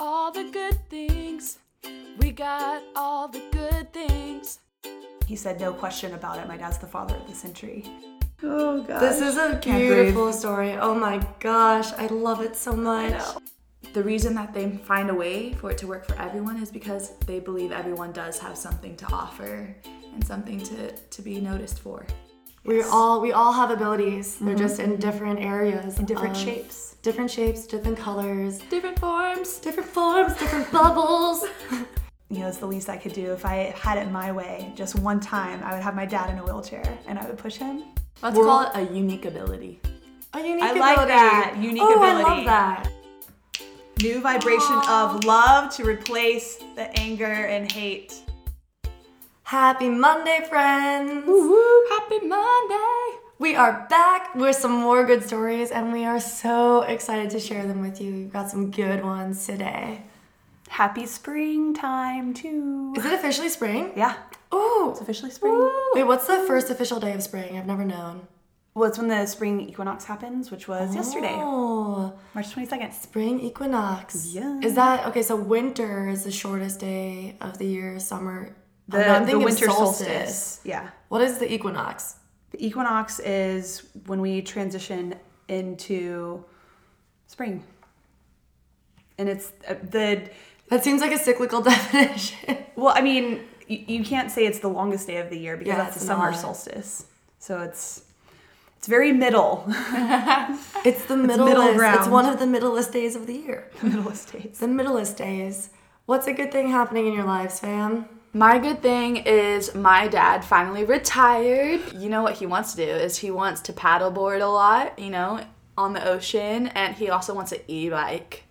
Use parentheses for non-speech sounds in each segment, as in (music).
all the good things. We got all the good things. He said, no question about it. My dad's the father of the century. Oh god. This is a Can't beautiful breathe. story. Oh my gosh, I love it so much. The reason that they find a way for it to work for everyone is because they believe everyone does have something to offer and something to, to be noticed for. We're all we all have abilities. They're mm-hmm. just in different areas. In different of- shapes. Different shapes, different colors, Different forms. different forms, different bubbles. (laughs) You know, it's the least I could do. If I had it my way, just one time, I would have my dad in a wheelchair and I would push him. Let's We're- call it a unique ability. A unique ability. I like that, unique oh, I love that. New vibration of love to replace the anger and hate. Happy Monday, friends. Happy Monday. We are back with some more good stories, and we are so excited to share them with you. We've got some good ones today. Happy springtime too. Is it officially spring? Yeah, Oh! it's officially spring. Wait, what's the first official day of spring? I've never known. Well, it's when the spring equinox happens, which was yesterday, Oh, March 22nd. spring equinox. Yeah. Is that okay? So winter is the shortest day of the year. Summer. The, I'm the winter solstice. solstice. Yeah. What is the equinox? The equinox is when we transition into spring. And it's uh, the, That seems like a cyclical (laughs) definition. well, I mean, you, you can't say it's the longest day of the year because Yeah, that's the summer not. solstice. So it's, it's very middle, (laughs) It's the middle. middle It's one of the middlest days of the year. (laughs) The middlest days. The middlest days. What's a good thing happening in your lives, fam? My good thing is my dad finally retired. You know what he wants to do is he wants to paddleboard a lot, you know, on the ocean, and he also wants an e-bike.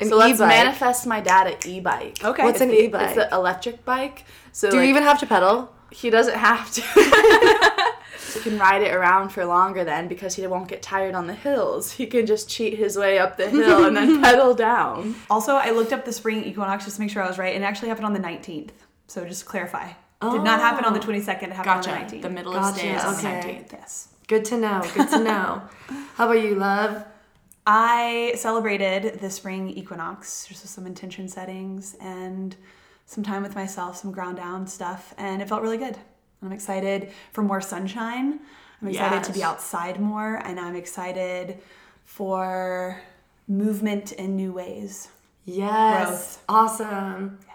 An so let's manifest my dad an e-bike. Okay. What's It's an the- e-bike? It's the electric bike. So Do like, you even have to pedal? he doesn't have to. (laughs) he can ride it around for longer then because he won't get tired on the hills. He can just cheat his way up the hill and then (laughs) pedal down. Also, I looked up the spring equinox just to make sure I was right, and it actually happened on the 19th. So just to clarify. Did not happen on the 22nd, it happened on the 19th. The middle Gotcha, of day is on the okay. 19th. yes. Good to know. Good to know. (laughs) How about you, love? I celebrated the spring equinox just with some intention settings and some time with myself, some ground down stuff, and it felt really good. I'm excited for more sunshine. I'm excited to be outside more, and I'm excited for movement in new ways. Yes. Growth. Awesome. Yes.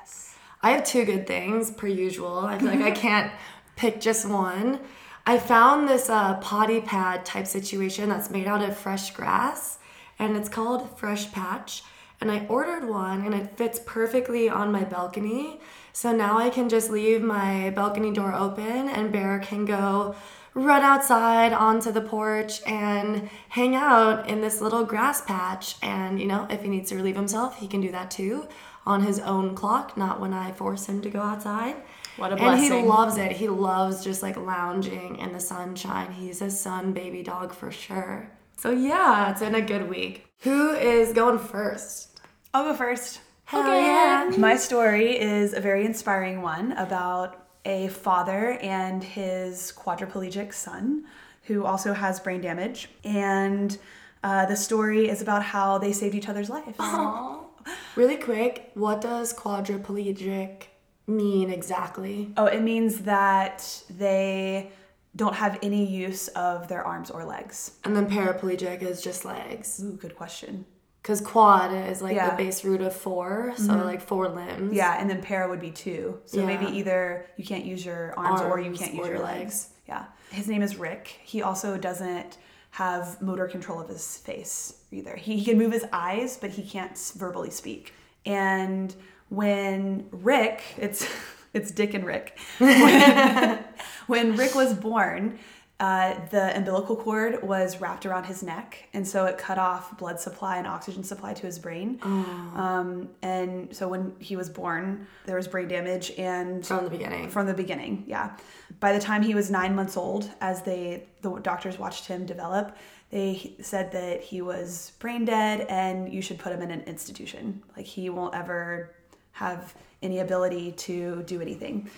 I have two good things, per usual. I feel like I (laughs) can't pick just one. I found this uh, potty pad type situation that's made out of fresh grass, and it's called Fresh Patch. And I ordered one, and it fits perfectly on my balcony. So now I can just leave my balcony door open, and Bear can go run outside onto the porch and hang out in this little grass patch. And you know, if he needs to relieve himself, he can do that too on his own clock, not when I force him to go outside. What a blessing. And he loves it. He loves just like lounging in the sunshine. He's a sun baby dog for sure. So yeah, it's been a good week. Who is going first? I'll go first. Hell Okay. yeah. My story is a very inspiring one about a father and his quadriplegic son who also has brain damage. And uh, the story is about how they saved each other's lives. Really quick, what does quadriplegic mean exactly? Oh, it means that they don't have any use of their arms or legs. And then paraplegic is just legs. Ooh, good question. Because quad is like Yeah. the base root of 4 so mm-hmm. like four limbs. Yeah, and then para would be two. So maybe either you can't use your arms, or you can't use your legs. legs. Yeah. His name is Rick. He also doesn't have motor control of his face either. He, he can move his eyes, but he can't verbally speak. And when Rick, it's (laughs) it's Dick and Rick. (laughs) When, (laughs) when Rick was born, uh, the umbilical cord was wrapped around his neck, and so it cut off blood supply and oxygen supply to his brain. Um, and so when he was born, there was brain damage and From the beginning. from the beginning, yeah. By the time he was nine months old, as they the doctors watched him develop, they said that he was brain dead and you should put him in an institution. Like he won't ever have any ability to do anything.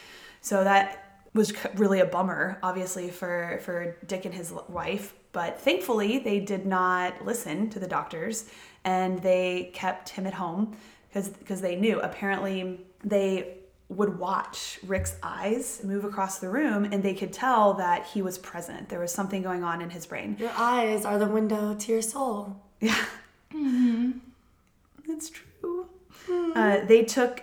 So that was really a bummer, obviously for for Dick and his wife. But thankfully, they did not listen to the doctors, and they kept him at home because because they knew. Apparently, they would watch Rick's eyes move across the room, and they could tell that he was present. There was something going on in his brain. Your eyes are the window to your soul. Yeah. That's true. Uh, they took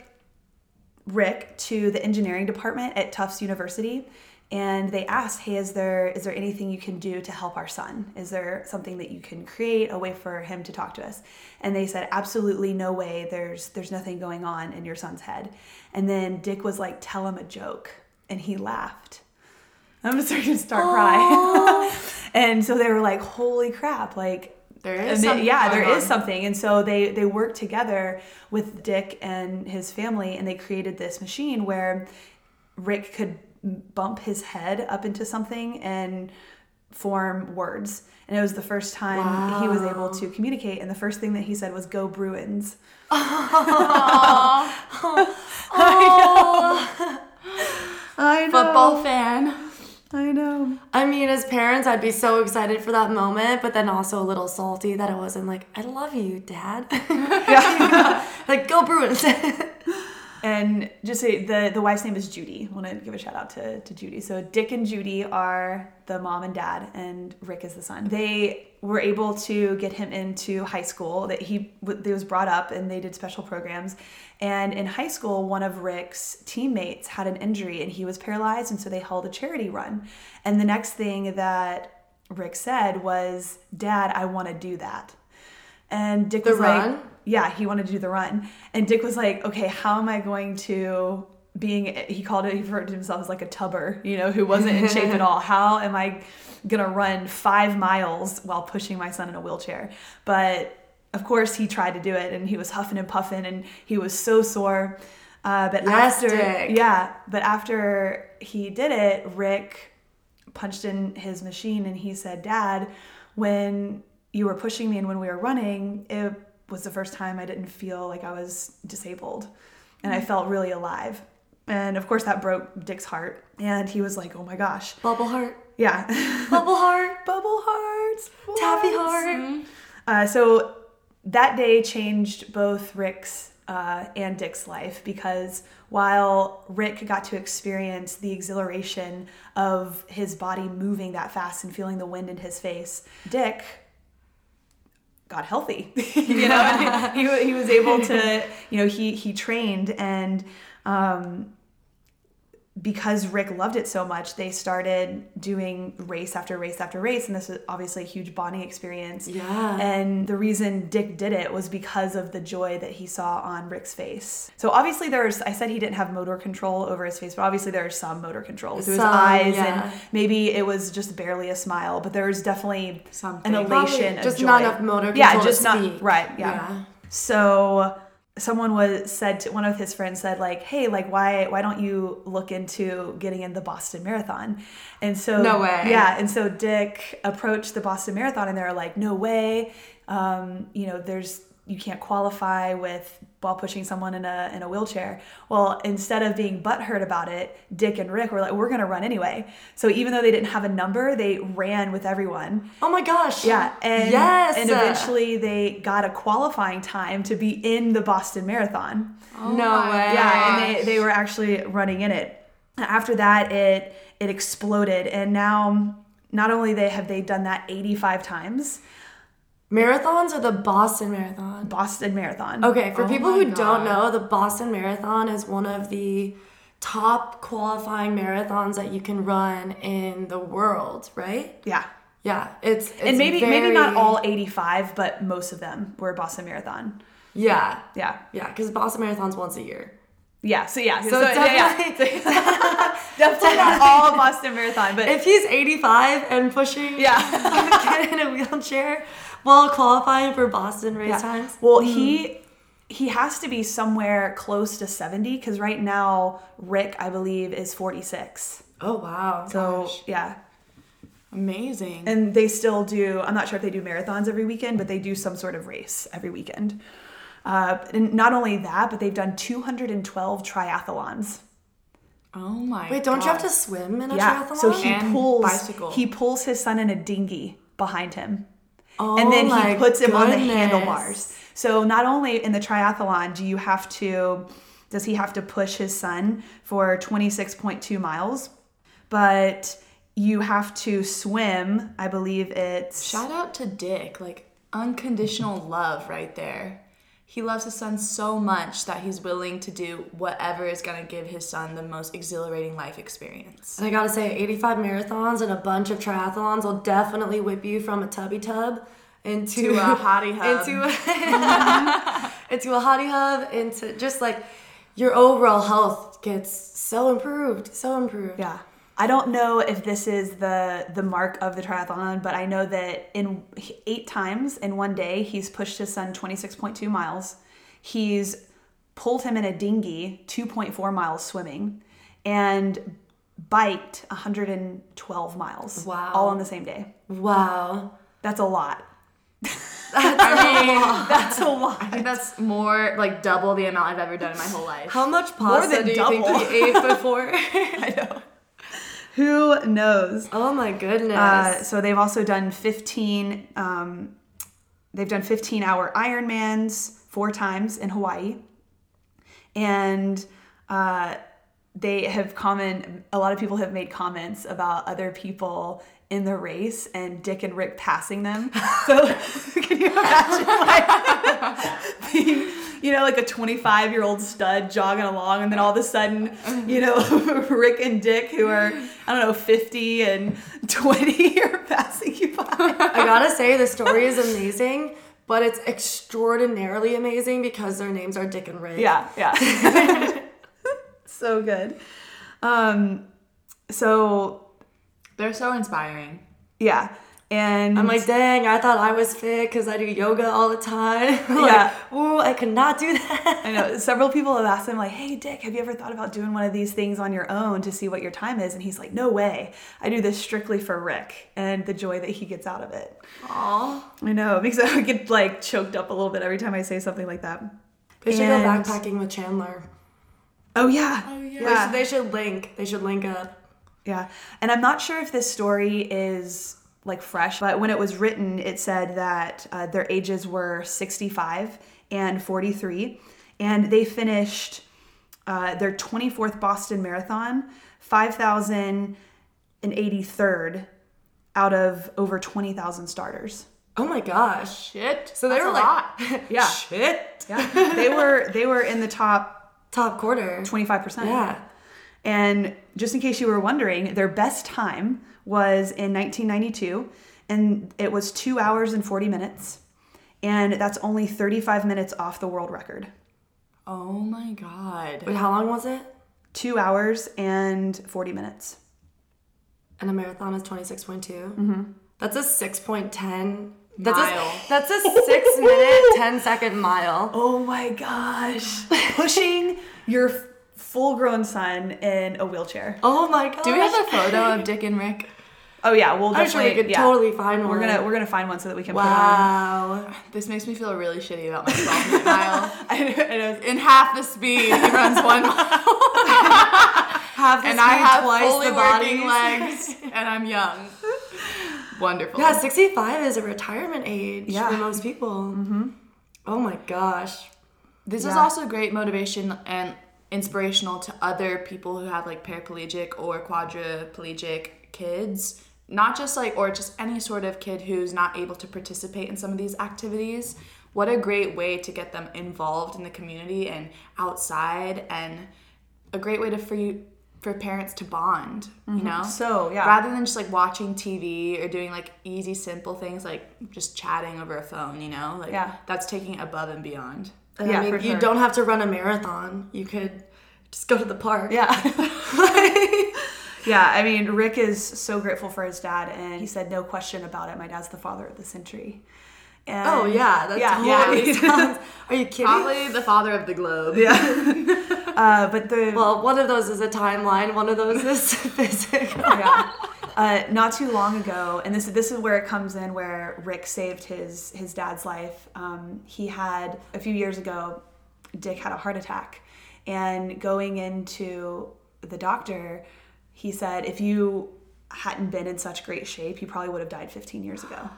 Rick to the engineering department at Tufts University and they asked, "Hey, is there is there anything you can do to help our son? Is there something that you can create a way for him to talk to us?" And they said, "Absolutely no way. There's there's nothing going on in your son's head." And then Dick was like, "Tell him a joke." And he laughed. I'm starting to start crying. (laughs) and so they were like, "Holy crap, like There is something yeah, there going is something. And so they they worked together with Dick and his family, and they created this machine where Rick could bump his head up into something and form words. And it was the first time he was able to communicate. And the first thing that he said was "Go Bruins." (laughs) Oh. (laughs) I know. Football fan. I know. I mean, as parents, I'd be so excited for that moment, but then also a little salty that it wasn't like, I love you, Dad. (laughs) like, go Bruins. (laughs) And just say the the wife's name is Judy. I want to give a shout out to, to Judy. So Dick and Judy are the mom and dad, and Rick is the son. They were able to get him into high school. That he they was brought up, and they did special programs. And in high school, one of Rick's teammates had an injury, and he was paralyzed, and so they held a charity run. And the next thing that Rick said was, "Dad, I want to do that." And Dick The was like, yeah, he wanted to do the run. And Dick was like, okay, how am I going to being he called it he referred to himself as like a tubber, you know, who wasn't in shape at (laughs) all. How am I gonna run five miles while pushing my son in a wheelchair? But of course he tried to do it and he was huffing and puffing and he was so sore. Uh, but after yeah, but after he did it, Rick punched in his machine and he said, Dad, when you were pushing me and when we were running, it was the first time I didn't feel like I was disabled and I felt really alive. And of course, that broke Dick's heart. And he was like, oh my gosh. Bubble heart. Yeah. (laughs) Bubble heart. Bubble hearts. Taffy what? heart. Uh, so that day changed both Rick's uh, and Dick's life because while Rick got to experience the exhilaration of his body moving that fast and feeling the wind in his face, Dick got healthy. (laughs) you know, he, (laughs) he was able to, you know, he he trained and. Um, because Rick loved it so much, they started doing race after race after race, and this was obviously a huge bonding experience. Yeah. And the reason Dick did it was because of the joy that he saw on Rick's face. So obviously there's I said he didn't have motor control over his face, but obviously there's some motor control through his eyes yeah. and maybe it was just barely a smile, but there was definitely Something. an Probably elation of just not enough motor Yeah, control to just not right, yeah. Yeah. So someone was said to one of his friends said like, "Hey, like why why don't you look into getting in the Boston Marathon?" And so No way. Yeah, and so Dick approached the Boston Marathon and they're like, "No way. Um, you know, there's you can't qualify with while pushing someone in a in a wheelchair." Well, instead of being butthurt about it, Dick and Rick were like, "We're going to run anyway." So even though they didn't have a number, they ran with everyone. Oh my gosh. Yeah, and yes. and eventually they got a qualifying time to be in the Boston Marathon. Oh No way. Yeah, and they, they were actually running in it. After that, it it exploded, and now not only they have they done that 85 times, Marathons or the Boston Marathon? Boston Marathon. Okay, for Oh people who don't know, the Boston Marathon is one of the top qualifying marathons that you can run in the world, right? Yeah. Yeah, it's, it's And maybe maybe not all 85, but most of them were Boston Marathon. Yeah, Yeah. yeah, because Boston Marathon's once a year. Yeah, so yeah, so, So it's yeah, yeah. definitely (laughs) (laughs) not all Boston Marathon, but If he's 85 and pushing, yeah. get (laughs) in a wheelchair while qualifying for Boston race Yeah. times. Well, he he has to be somewhere close to 70 because right now Rick, I believe, is 46. Oh wow. So Gosh. yeah, Amazing. and they still do. I'm not sure if they do marathons every weekend, but they do some sort of race every weekend. Uh, and not only that, but they've done 212 triathlons. oh my Wait, don't you have to swim in a Yeah. triathlon? So he And pulls bicycle. he pulls his son in a dinghy behind him. Oh and then oh he puts him on the handlebars. So not only in the triathlon do you have to does he have to push his son for 26.2 miles, but you have to swim, I believe it's Shout out to Dick, like unconditional love right there. He loves his son so much that he's willing to do whatever is gonna give his son the most exhilarating life experience. And I gotta say, 85 marathons and a bunch of triathlons will definitely whip you from a tubby tub into To a hottie (laughs) hub. into (laughs) a, into a hottie hub, into just like your overall health gets so improved, so improved. Yeah. I don't know if this is the the mark of the triathlon, but I know that in eight times in one day he's pushed his son 26.2 miles. He's pulled him in a dinghy 2.4 miles swimming and biked 112 miles. Wow. All on the same day. Wow. That's a lot. I mean, (laughs) That's a lot. think that's more like double the amount I've ever done in my whole life. How much More pasta than do you think double. we ate before? (laughs) I know. Who knows? oh my goodness. Uh, so they've also done 15 um, they've done 15 hour ironmans four times in hawaii and uh, they have comment a lot of people have made comments about other people in the race and dick and rick passing them (laughs) so (laughs) can you imagine like (laughs) being you know like a 25 year old stud jogging along and then all of a sudden you know rick and dick who are i don't know 50 and 20 are passing you by I gotta say, the story is amazing, but it's extraordinarily amazing because their names are Dick and Rick. Yeah, yeah. so good. Um, so They're so inspiring. yeah, and I'm like, dang, I thought I was fit because I do yoga all the time. (laughs) like, Yeah. Ooh, I could not do (laughs) that. I know several people have asked him like, "Hey, Dick, have you ever thought about doing one of these things on your own to see what your time is?" And he's like, "No way. I do this strictly for Rick and the joy that he gets out of it." Aww. I know it makes (laughs) I get like choked up a little bit every time I say something like that. They should And- go backpacking with Chandler. Oh yeah, Oh, yeah. They, yeah. should, they should link. They should link up. Yeah. And I'm not sure if this story is like fresh, but when it was written, it said that uh, their ages were 65 and 43. And they finished uh, their 24th Boston Marathon, 5,083rd out of over 20,000 starters. Oh my gosh. Shit. So they That's were a like, lot. (laughs) (laughs) Yeah. shit. Yeah. they were they were in the top Top quarter. 25%. Yeah. And just in case you were wondering, their best time was in 1992, and it was two hours and 40 minutes. And that's only 35 minutes off the world record. Oh my god. Wait, how long was it? Two hours and 40 minutes. And a marathon is 26.2. Mm-hmm. That's a 6.10. That's Mile. a, that's a (laughs) six minute, 10 second mile. Oh my gosh. Pushing your full grown son in a wheelchair. Oh my god! Do we have a photo of (laughs) Dick and Rick? Oh yeah, we'll I'm sure we definitely could yeah. totally find one. We're gonna we're gonna find one so that we can. Wow. This makes me feel really shitty about my 12 minute mile. (laughs) I know, I know. In half the speed, he runs one mile. (laughs) Have and I have twice fully the working legs, and I'm young. Wonderful. Yeah, 65 is a retirement age Yeah. for most people. Mm-hmm. Oh my gosh. This is Yeah. also great motivation and inspirational to other people who have like paraplegic or quadriplegic kids. Not just like, or just any sort of kid who's not able to participate in some of these activities. What a great way to get them involved in the community and outside, and a great way to for you for parents to bond. You mm-hmm. know, So, yeah. rather than just like watching TV or doing like easy, simple things like just chatting over a phone. You know, like Yeah. that's taking it above and beyond. And Yeah, I mean, for you sure. don't have to run a marathon. You could just go to the park. Yeah. (laughs) yeah, I mean, Rick is so grateful for his dad, and he said, no question about it, my dad's the father of the century. And Oh yeah, that yeah, totally yeah. (laughs) sounds. Are you kidding? Probably the father of the globe. yeah. (laughs) uh, but the Well, one of those is a timeline. One of those is physical. yeah. Uh, not too long ago, and this this is where it comes in, where Rick saved his his dad's life. Um, he had a few years ago, Dick had a heart attack, and going into the doctor, he said if you hadn't been in such great shape, you probably would have died 15 years ago.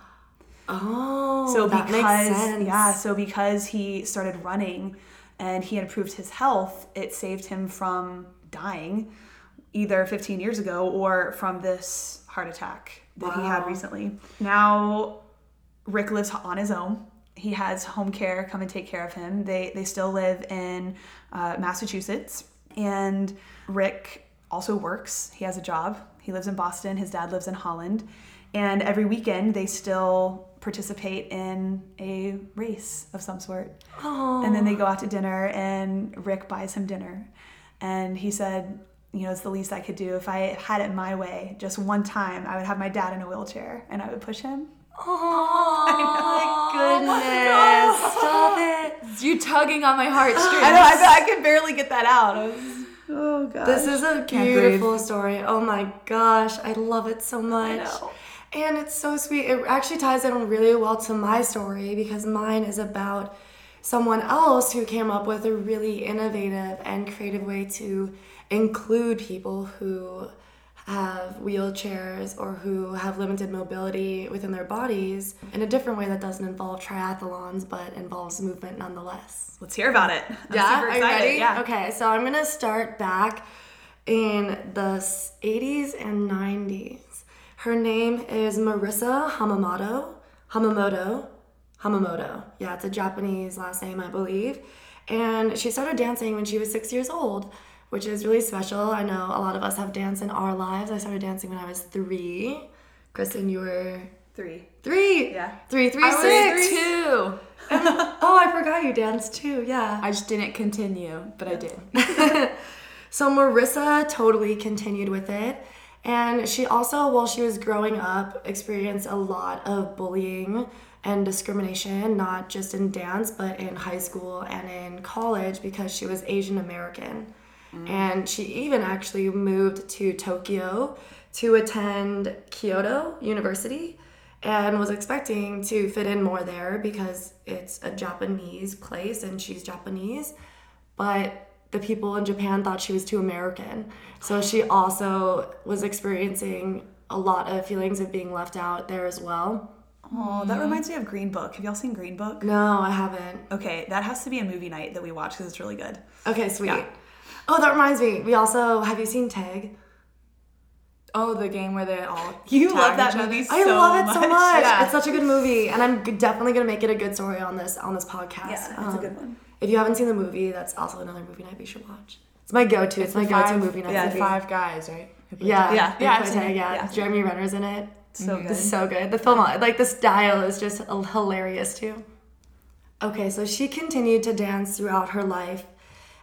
Oh, So that because makes sense. yeah, so because he started running and he improved his health, it saved him from dying either 15 years ago or from this heart attack that he had recently. Now Rick lives on his own. He has home care come and take care of him. They they still live in uh, Massachusetts, and Rick also works. He has a job. He lives in Boston. His dad lives in Holland, and every weekend they still participate in a race of some sort. And then they go out to dinner, and Rick buys him dinner, and he said. You know, it's the least I could do. If I had it my way, just one time, I would have my dad in a wheelchair and I would push him (laughs) Oh my goodness! Stop it. (laughs) You tugging on my heartstrings. I know. I, I could barely get that out. I was, oh god. This is a beautiful story. Oh my gosh, I love it so much. know. And it's so sweet. It actually ties in really well to my story because mine is about someone else who came up with a really innovative and creative way to include people who have wheelchairs or who have limited mobility within their bodies in a different way that doesn't involve triathlons but involves movement nonetheless. Let's hear about it. I'm Yeah, super are you ready? Yeah. Okay, so I'm gonna start back in the 80s and 90s. Her name is Marisa Hamamoto. Hamamoto. Hamamoto. Yeah, it's a Japanese last name, I believe. And she started dancing when she was six years old, which is really special. I know a lot of us have dance in our lives. I started dancing when I was three. Kristen, you were Three. three. Yeah. Three, three, I was six. two. (laughs) Oh, I forgot you danced too. Yeah. I just didn't continue, but I did. (laughs) So Marisa totally continued with it. And she also, while she was growing up, experienced a lot of bullying and discrimination, not just in dance, but in high school and in college because she was Asian American. And she even actually moved to Tokyo to attend Kyoto University and was expecting to fit in more there because it's a Japanese place and she's Japanese. But the people in Japan thought she was too American. So she also was experiencing a lot of feelings of being left out there as well. Oh, that mm-hmm. reminds me of Green Book. Have y'all seen Green Book? No, I haven't. Okay, that has to be a movie night that we watch because it's really good. Okay, sweet. Yeah. Oh, that reminds me. We also have you seen Tag? Oh, the game where they all You love that movie I love it so much. much. Yeah. It's such a good movie, and I'm definitely gonna make it a good story on this on this podcast. Yeah, it's a Um, good one. If you haven't seen the movie, that's also another movie night we should watch. It's my go-to. It's, my The go-to movie night. Yeah, five guys, right? Yeah. Yeah. Yeah, play tag, yeah. Yeah. Jeremy Renner's in it. So good. This is so good. The film, like the style, is just hilarious too. Okay, so she continued to dance throughout her life,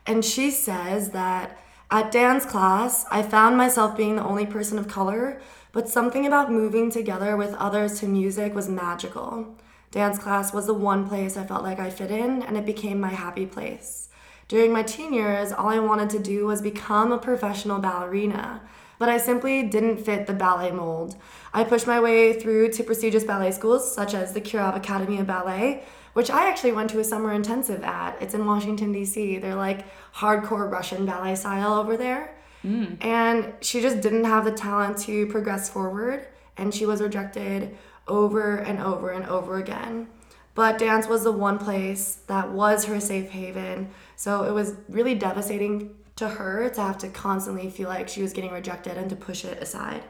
and she says that at dance class, I found myself being the only person of color, but something about moving together with others to music was magical. Dance class was the one place I felt like I fit in, and it became my happy place. During my teen years, all I wanted to do was become a professional ballerina, but I simply didn't fit the ballet mold. I pushed my way through to prestigious ballet schools such as the Kirov Academy of Ballet, which I actually went to a summer intensive at. It's in Washington, D.C. They're like hardcore Russian ballet style over there. Mm. And she just didn't have the talent to progress forward, and she was rejected over and over and over again. But dance was the one place that was her safe haven, so it was really devastating to her to have to constantly feel like she was getting rejected and to push it aside.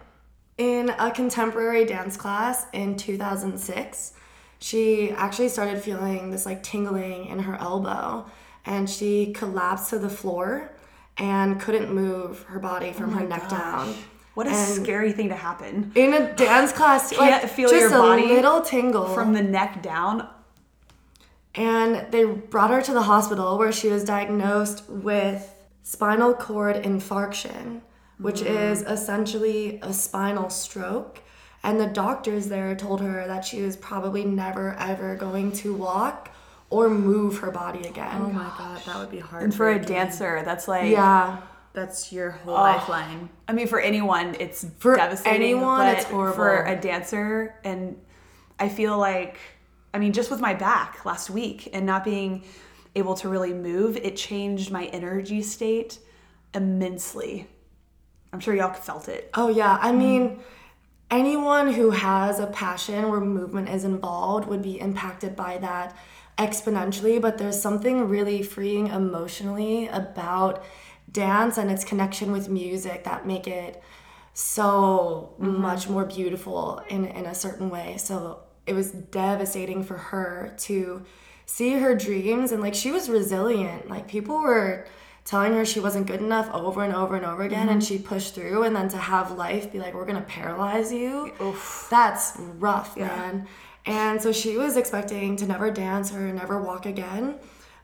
In a contemporary dance class in 2006, she actually started feeling this like tingling in her elbow and she collapsed to the floor and couldn't move her body from oh her neck down. What a And- scary thing to happen. In a dance class, (laughs) like Can't feel just your a little tingle From the neck down. and they brought her to the hospital where she was diagnosed with spinal cord infarction, which mm. is essentially a spinal stroke. And the doctors there told her that she was probably never ever going to walk or move her body again. Oh my god, that would be hard. And for a dancer, that's like yeah. that's your whole lifeline. I mean, for anyone, it's For devastating. anyone, but it's horrible. For a dancer, and I feel like, I mean, just with my back last week and not being able to really move, it changed my energy state immensely. I'm sure y'all felt it. Oh yeah, I mm-hmm. mean, anyone who has a passion where movement is involved would be impacted by that exponentially, but there's something really freeing emotionally about dance and its connection with music that make it so mm-hmm. much more beautiful in, in a certain way. So it was devastating for her to see her dreams and like she was resilient. Like people were telling her she wasn't good enough over and over and over again and mm-hmm. she pushed through and then to have life be like we're to paralyze you. That's rough, man. And so she was expecting to never dance or never walk again.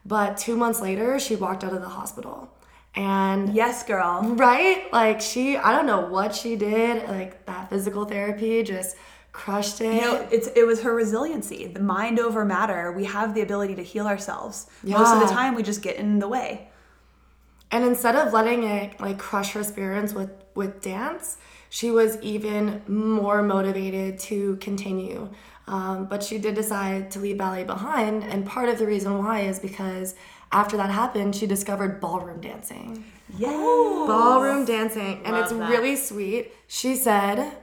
But 2 months later, she walked out of the hospital. And Yes, girl. right? Like she I don't know what she did, like that physical therapy just crushed it. You know, it's it was her resiliency, the mind over matter. We have the ability to heal ourselves. Most of the time, we just get in the way. And instead of letting it like crush her spirits with with dance, she was even more motivated to continue. Um, but she did decide to leave ballet behind, and part of the reason why is because after that happened, she discovered ballroom dancing. Yeah. Ballroom dancing, and Love it's that. really sweet. She said,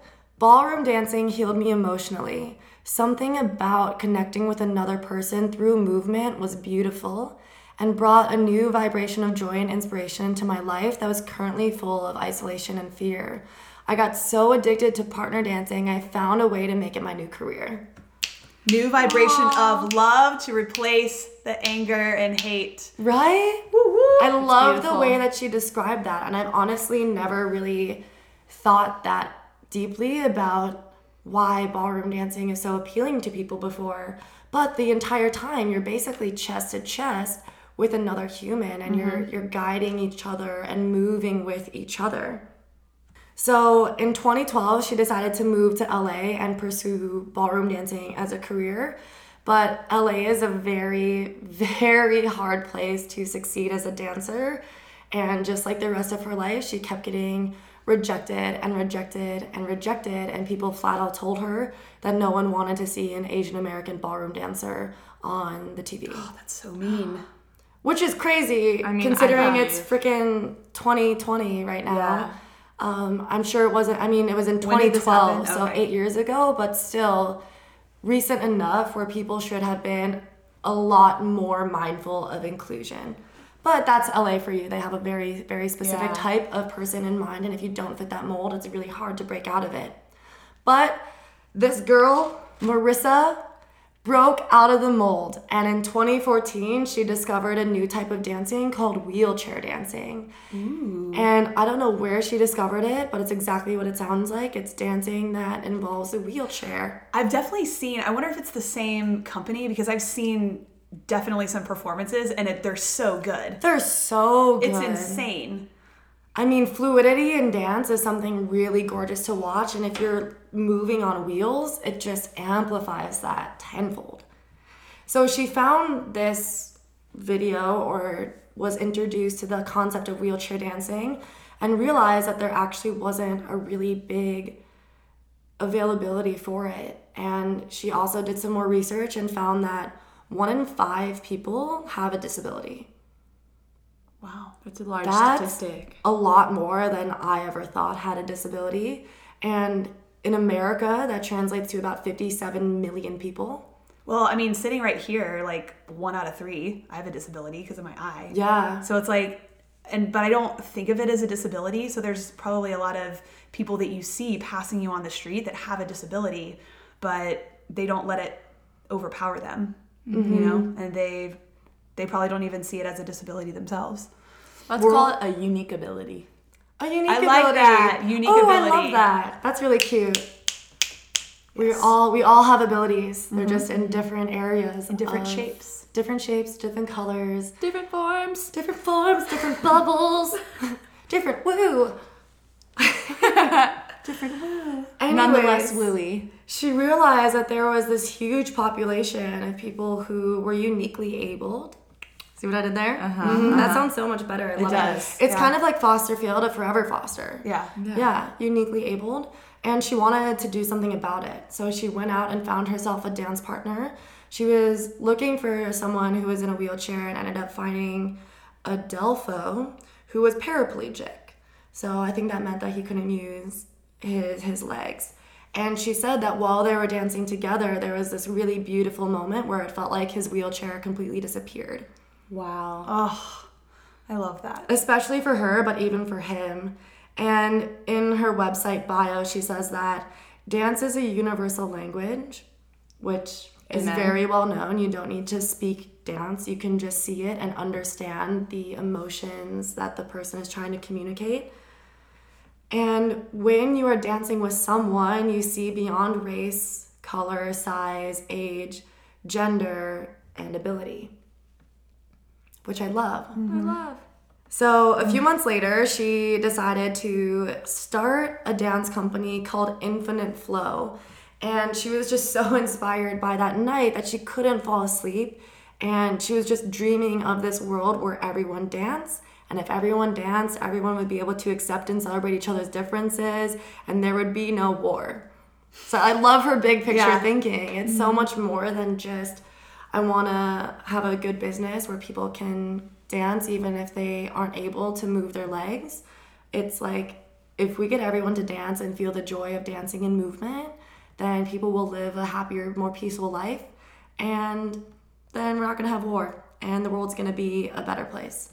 Ballroom dancing healed me emotionally. Something about connecting with another person through movement was beautiful and brought a new vibration of joy and inspiration into my life that was currently full of isolation and fear. I got so addicted to partner dancing, I found a way to make it my new career. New vibration of love to replace the anger and hate. Right? Woo woo. I love the way that she described that, and I've honestly never really thought that deeply about why ballroom dancing is so appealing to people before. But the entire time, you're basically chest to chest with another human, and you're mm-hmm. you're guiding each other and moving with each other. So in 2012, she decided to move to LA and pursue ballroom dancing as a career. But LA is a very, (laughs) very hard place to succeed as a dancer. And just like the rest of her life, she kept getting rejected and rejected and rejected. And people flat out told her that no one wanted to see an Asian American ballroom dancer on the TV. (gasps) Oh, That's so mean. (gasps) Which is crazy I mean, considering it's freaking 2020 right now. Yeah. Um, I'm sure it wasn't, I mean, it was in When did this 2012, happen? so eight years ago, but still recent enough where people should have been a lot more mindful of inclusion. But that's LA for you. They have a very, very specific Yeah. type of person in mind, and if you don't fit that mold, it's really hard to break out of it. But this girl, Marisa, broke out of the mold, and in 2014, she discovered a new type of dancing called wheelchair dancing. Ooh. And I don't know where she discovered it, but it's exactly what it sounds like. It's dancing that involves a wheelchair. I've definitely seen. I wonder if it's the same company because I've seen definitely some performances and it, they're so good. They're so good. It's insane. I mean, fluidity in dance is something really gorgeous to watch, and if you're moving on wheels, it just amplifies that tenfold. So she found this video or was introduced to the concept of wheelchair dancing and realized that there actually wasn't a really big availability for it. And she also did some more research and found that one in five people have a disability. Wow. That's a large That's statistic. a lot more than I ever thought had a disability. And in America, that translates to about 57 million people. Well, I mean, sitting right here, like one out of three, I have a disability because of my eye. Yeah. So it's like, and but I don't think of it as a disability. So there's probably a lot of people that you see passing you on the street that have a disability, but they don't let it overpower them. You know, mm-hmm. and they they probably don't even see it as a disability themselves. Let's We're- call it a unique ability. A unique I ability. like that, unique oh, I love that. That's really cute. We all we all have abilities. They're mm-hmm. just in different areas, In different of- shapes. different shapes, different colors, Different forms. different forms, different bubbles, (laughs) different woo. (laughs) different woo. Nonetheless, Anyways. Willie. She realized that there was this huge population of people who were uniquely abled. See what I did there? Uh-huh, Mhm, That sounds so much better. I love does, It. It's yeah. kind of like foster field of forever foster. Yeah. Yeah. uniquely abled. And she wanted to do something about it. So she went out and found herself a dance partner. She was looking for someone who was in a wheelchair and ended up finding Adelfo, who was paraplegic. So I think that meant that he couldn't use his his legs. And she said that while they were dancing together, there was this really beautiful moment where it felt like his wheelchair completely disappeared. Wow. Oh, I love that. Especially for her, but even for him. And in her website bio, she says that dance is a universal language, which is very well known. You don't need to speak dance, you can just see it and understand the emotions that the person is trying to communicate. And when you are dancing with someone, you see beyond race, color, size, age, gender, and ability, which I love. Mm-hmm. I love. So, a few months later, she decided to start a dance company called Infinite Flow. And she was just (laughs) so inspired by that night that she couldn't fall asleep. And she was just dreaming of this world where everyone danced. And if everyone danced, everyone would be able to accept and celebrate each other's differences, and there would be no war. So, I love her big picture Yeah. thinking. It's so mm-hmm. much more than just, I want to have a good business where people can dance even if they aren't able to move their legs. It's like if we get everyone to dance and feel the joy of dancing and movement, then people will live a happier, more peaceful life. And then we're not going to have war and the world's going to be a better place.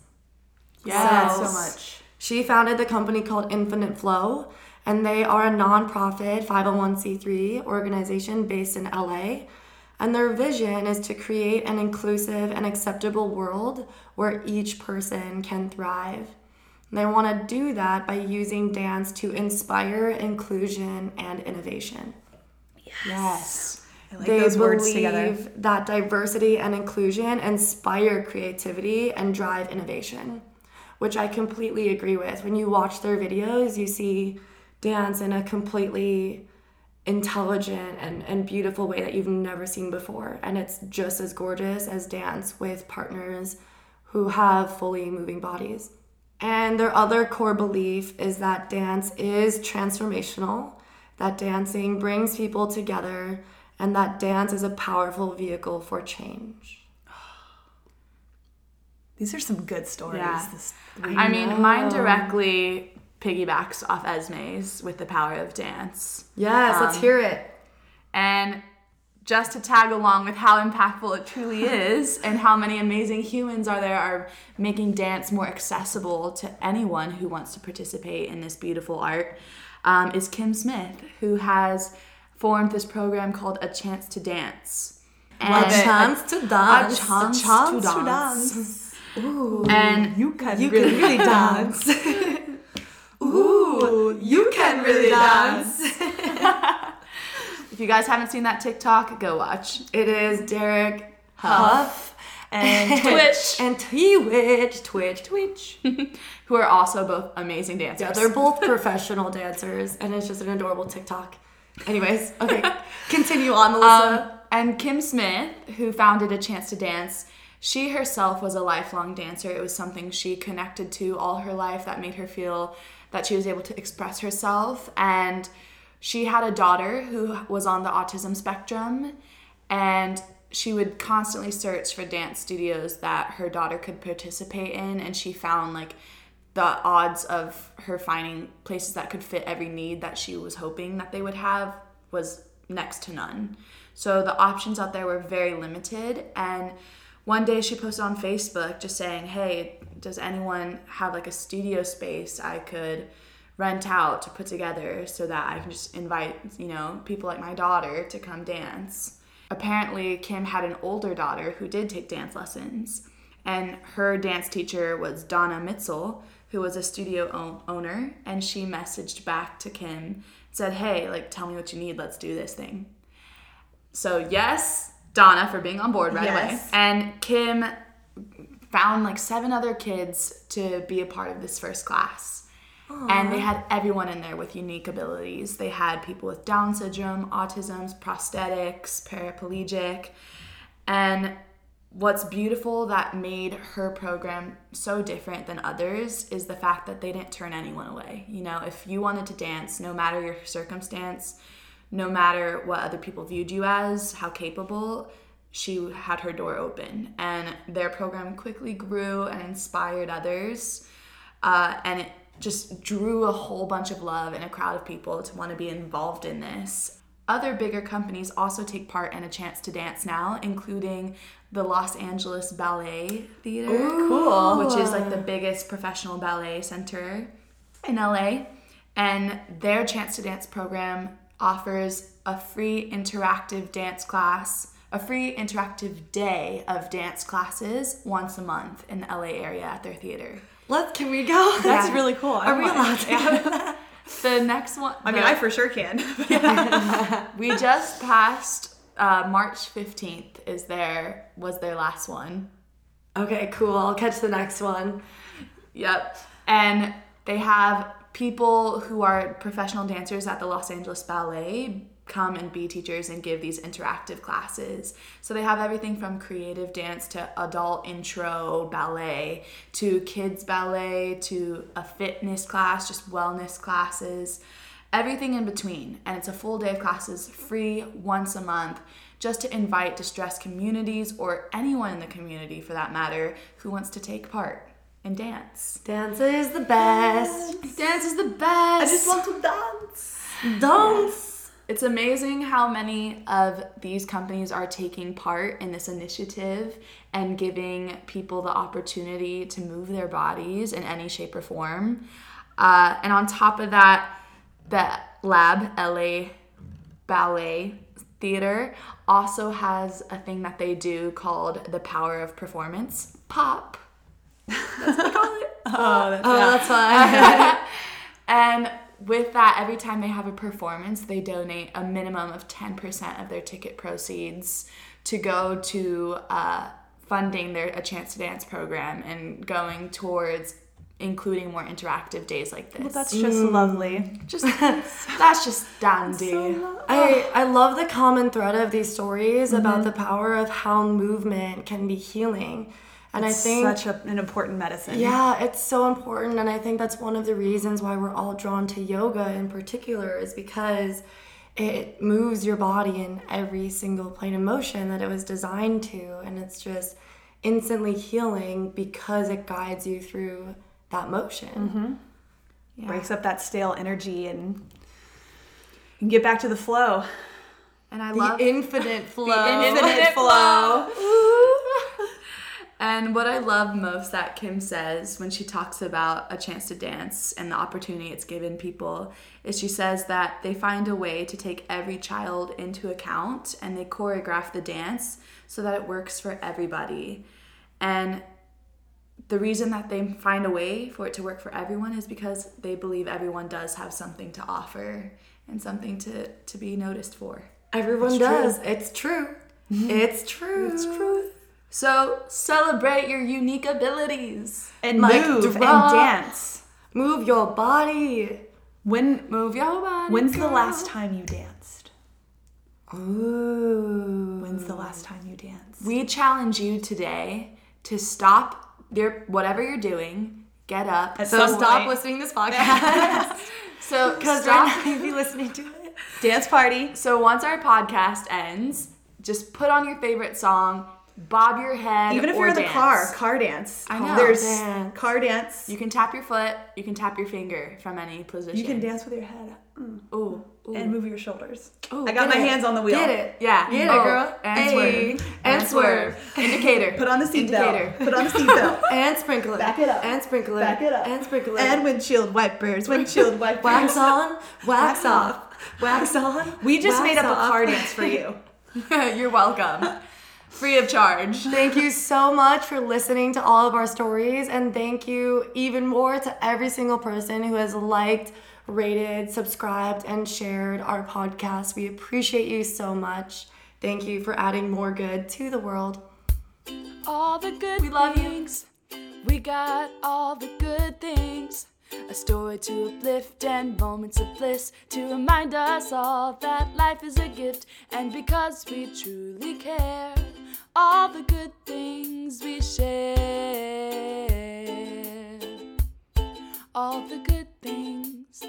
Yeah, So- so much. She founded the company called Infinite Flow, and they are a nonprofit 501c3 organization based in LA. And their vision is to create an inclusive and acceptable world where each person can thrive. And they want to do that by using dance to inspire inclusion and innovation. Yes. I like they those believe words together. that diversity and inclusion inspire creativity and drive innovation, which I completely agree with. When you watch their videos, you see dance in a completely intelligent and, and beautiful way that you've never seen before. And it's just as gorgeous as dance with partners who have fully moving bodies. And their other core belief is that dance is transformational, that dancing brings people together, and that dance is a powerful vehicle for change. These are some good stories. Yeah. This I mean, mine directly piggybacks off Esme's with the power of dance. Yes, let's Um, hear it. And just to tag along with how impactful it truly (laughs) is and how many amazing humans are there are making dance more accessible to anyone who wants to participate in this beautiful art um, is Kim Smith, who has formed this program called A Chance to Dance. A chance to dance. A chance, chance to to dance. Ooh. And you can You can really (laughs) dance. (laughs) Ooh, you can really dance. (laughs) if you guys haven't seen that TikTok, go watch. It is Derek Hough and Twitch. and Twitch, Twitch, Twitch. Who are also both amazing dancers. Yeah, they're both professional dancers, and it's just an adorable TikTok. Anyways, okay, continue on, Melissa. Um, and Kim Smith, who founded A Chance to Dance, she herself was a lifelong dancer. It was something she connected to all her life that made her feel that she was able to express herself. And she had a daughter who was on the autism spectrum, and she would constantly search for dance studios that her daughter could participate in. And she found like the odds of her finding places that could fit every need that she was hoping that they would have was next to none. So the options out there were very limited and one day she posted on Facebook just saying, "Hey, does anyone have like a studio space I could rent out to put together so that I can just invite, you know, people like my daughter to come dance?" Apparently, Kim had an older daughter who did take dance lessons, and her dance teacher was Donna Mitzel, who was a studio owner, and she messaged back to Kim, said, "Hey, like tell me what you need, let's do this thing." So, yes, Donna for being on board right away. And Kim found like seven other kids to be a part of this first class. And they had everyone in there with unique abilities. They had people with Down syndrome, autism, prosthetics, paraplegic. And what's beautiful that made her program so different than others is the fact that they didn't turn anyone away. You know, if you wanted to dance, no matter your circumstance, no matter what other people viewed you as, how capable, she had her door open. And their program quickly grew and inspired others. Uh, and it just drew a whole bunch of love and a crowd of people to want to be involved in this. Other bigger companies also take part in A Chance to Dance now, including the Los Angeles Ballet Theater, Cool. which is like the biggest professional ballet center in LA. And their Chance to Dance program offers a free interactive dance class, a free interactive day of dance classes once a month in the LA area at their theater. Let's. Can we go? That's really cool. I Are we want- allowed to? Yeah. (laughs) (laughs) The next one, I mean, the- I for sure can. (laughs) we just passed uh, March 15th is there was their last one. Okay, cool. I'll catch the next one. Yep. And they have people who are professional dancers at the Los Angeles Ballet come and be teachers and give these interactive classes. So they have everything from creative dance to adult intro ballet to kids ballet to a fitness class, just wellness classes, everything in between. And it's a full day of classes, free once a month, just to invite distressed communities or anyone in the community for that matter who wants to take part and dance. Dance is the best. Dance is the best. I just want to dance. Dance. It's amazing how many of these companies are taking part in this initiative and giving people the opportunity to move their bodies in any shape or form. Uh, and on top of that, the Lab LA Ballet Theater also has a thing that they do called the Power of Performance Pop. That's what they call it. (laughs) Oh, that's, Oh, yeah. that's fine. (laughs) And with that, every time they have a performance, they donate a minimum of 10% of their ticket proceeds to go to uh, funding their A Chance to Dance program and going towards including more interactive days like this. Well, that's just lovely. just (laughs) that's just dandy. I, I love the common thread of these stories about the power of how movement can be healing. And I think such a, an important medicine. Yeah, it's so important. And I think that's one of the reasons why we're all drawn to yoga in particular, is because it moves your body in every single plane of motion that it was designed to. And it's just instantly healing because it guides you through that motion. Mm-hmm. breaks up that stale energy and and get back to the flow. And I The love infinite (laughs) flow. Infinite (laughs) flow. And what I love most that Kim says when she talks about a chance to dance and the opportunity it's given people is she says that they find a way to take every child into account and they choreograph the dance so that it works for everybody. And the reason that they find a way for it to work for everyone is because they believe everyone does have something to offer and something to, to be noticed for. Everyone It's true. does. It's true. Mm-hmm. It's true. It's true. So celebrate your unique abilities. And Mic move and dance. Move your body. When Move your body. when's the last time you danced? Ooh. When's the last time you danced? We challenge you today to stop your whatever you're doing, get up. At So stop point. listening to this (laughs) podcast. So (laughs) Because stop. right now you'd be listening to it. Dance party. So once our podcast ends, just put on your favorite song, bob your head, Even if you're in the car, car dance. I know. There's Dance. car dance. You can tap your foot, you can tap your finger from any position. You can dance with your head mm. Ooh, ooh. and move your shoulders. Ooh, I got my it. hands on the wheel. Get it. Yeah. Get it, Oh, girl. And Hey. swerve. And swerve. Indicator. Put on the Indicator. seatbelt. Put on the seatbelt. (laughs) And sprinkle it. Back it up. And sprinkle it. Back it up. And sprinkle it. and windshield wipers. Windshield (laughs) wipers. wax on, wax Wax off. Wax on. We just made up a off. car dance for you. (laughs) You're welcome. Free of charge. (laughs) Thank you so much for listening to all of our stories, and thank you even more to every single person who has liked, rated, subscribed, and shared our podcast. We appreciate you so much. Thank you for adding more good to the world. all the good We love you. We got all the good things. A story to uplift and moments of bliss to remind us all that life is a gift. And because we truly care, all the good things we share, all the good things.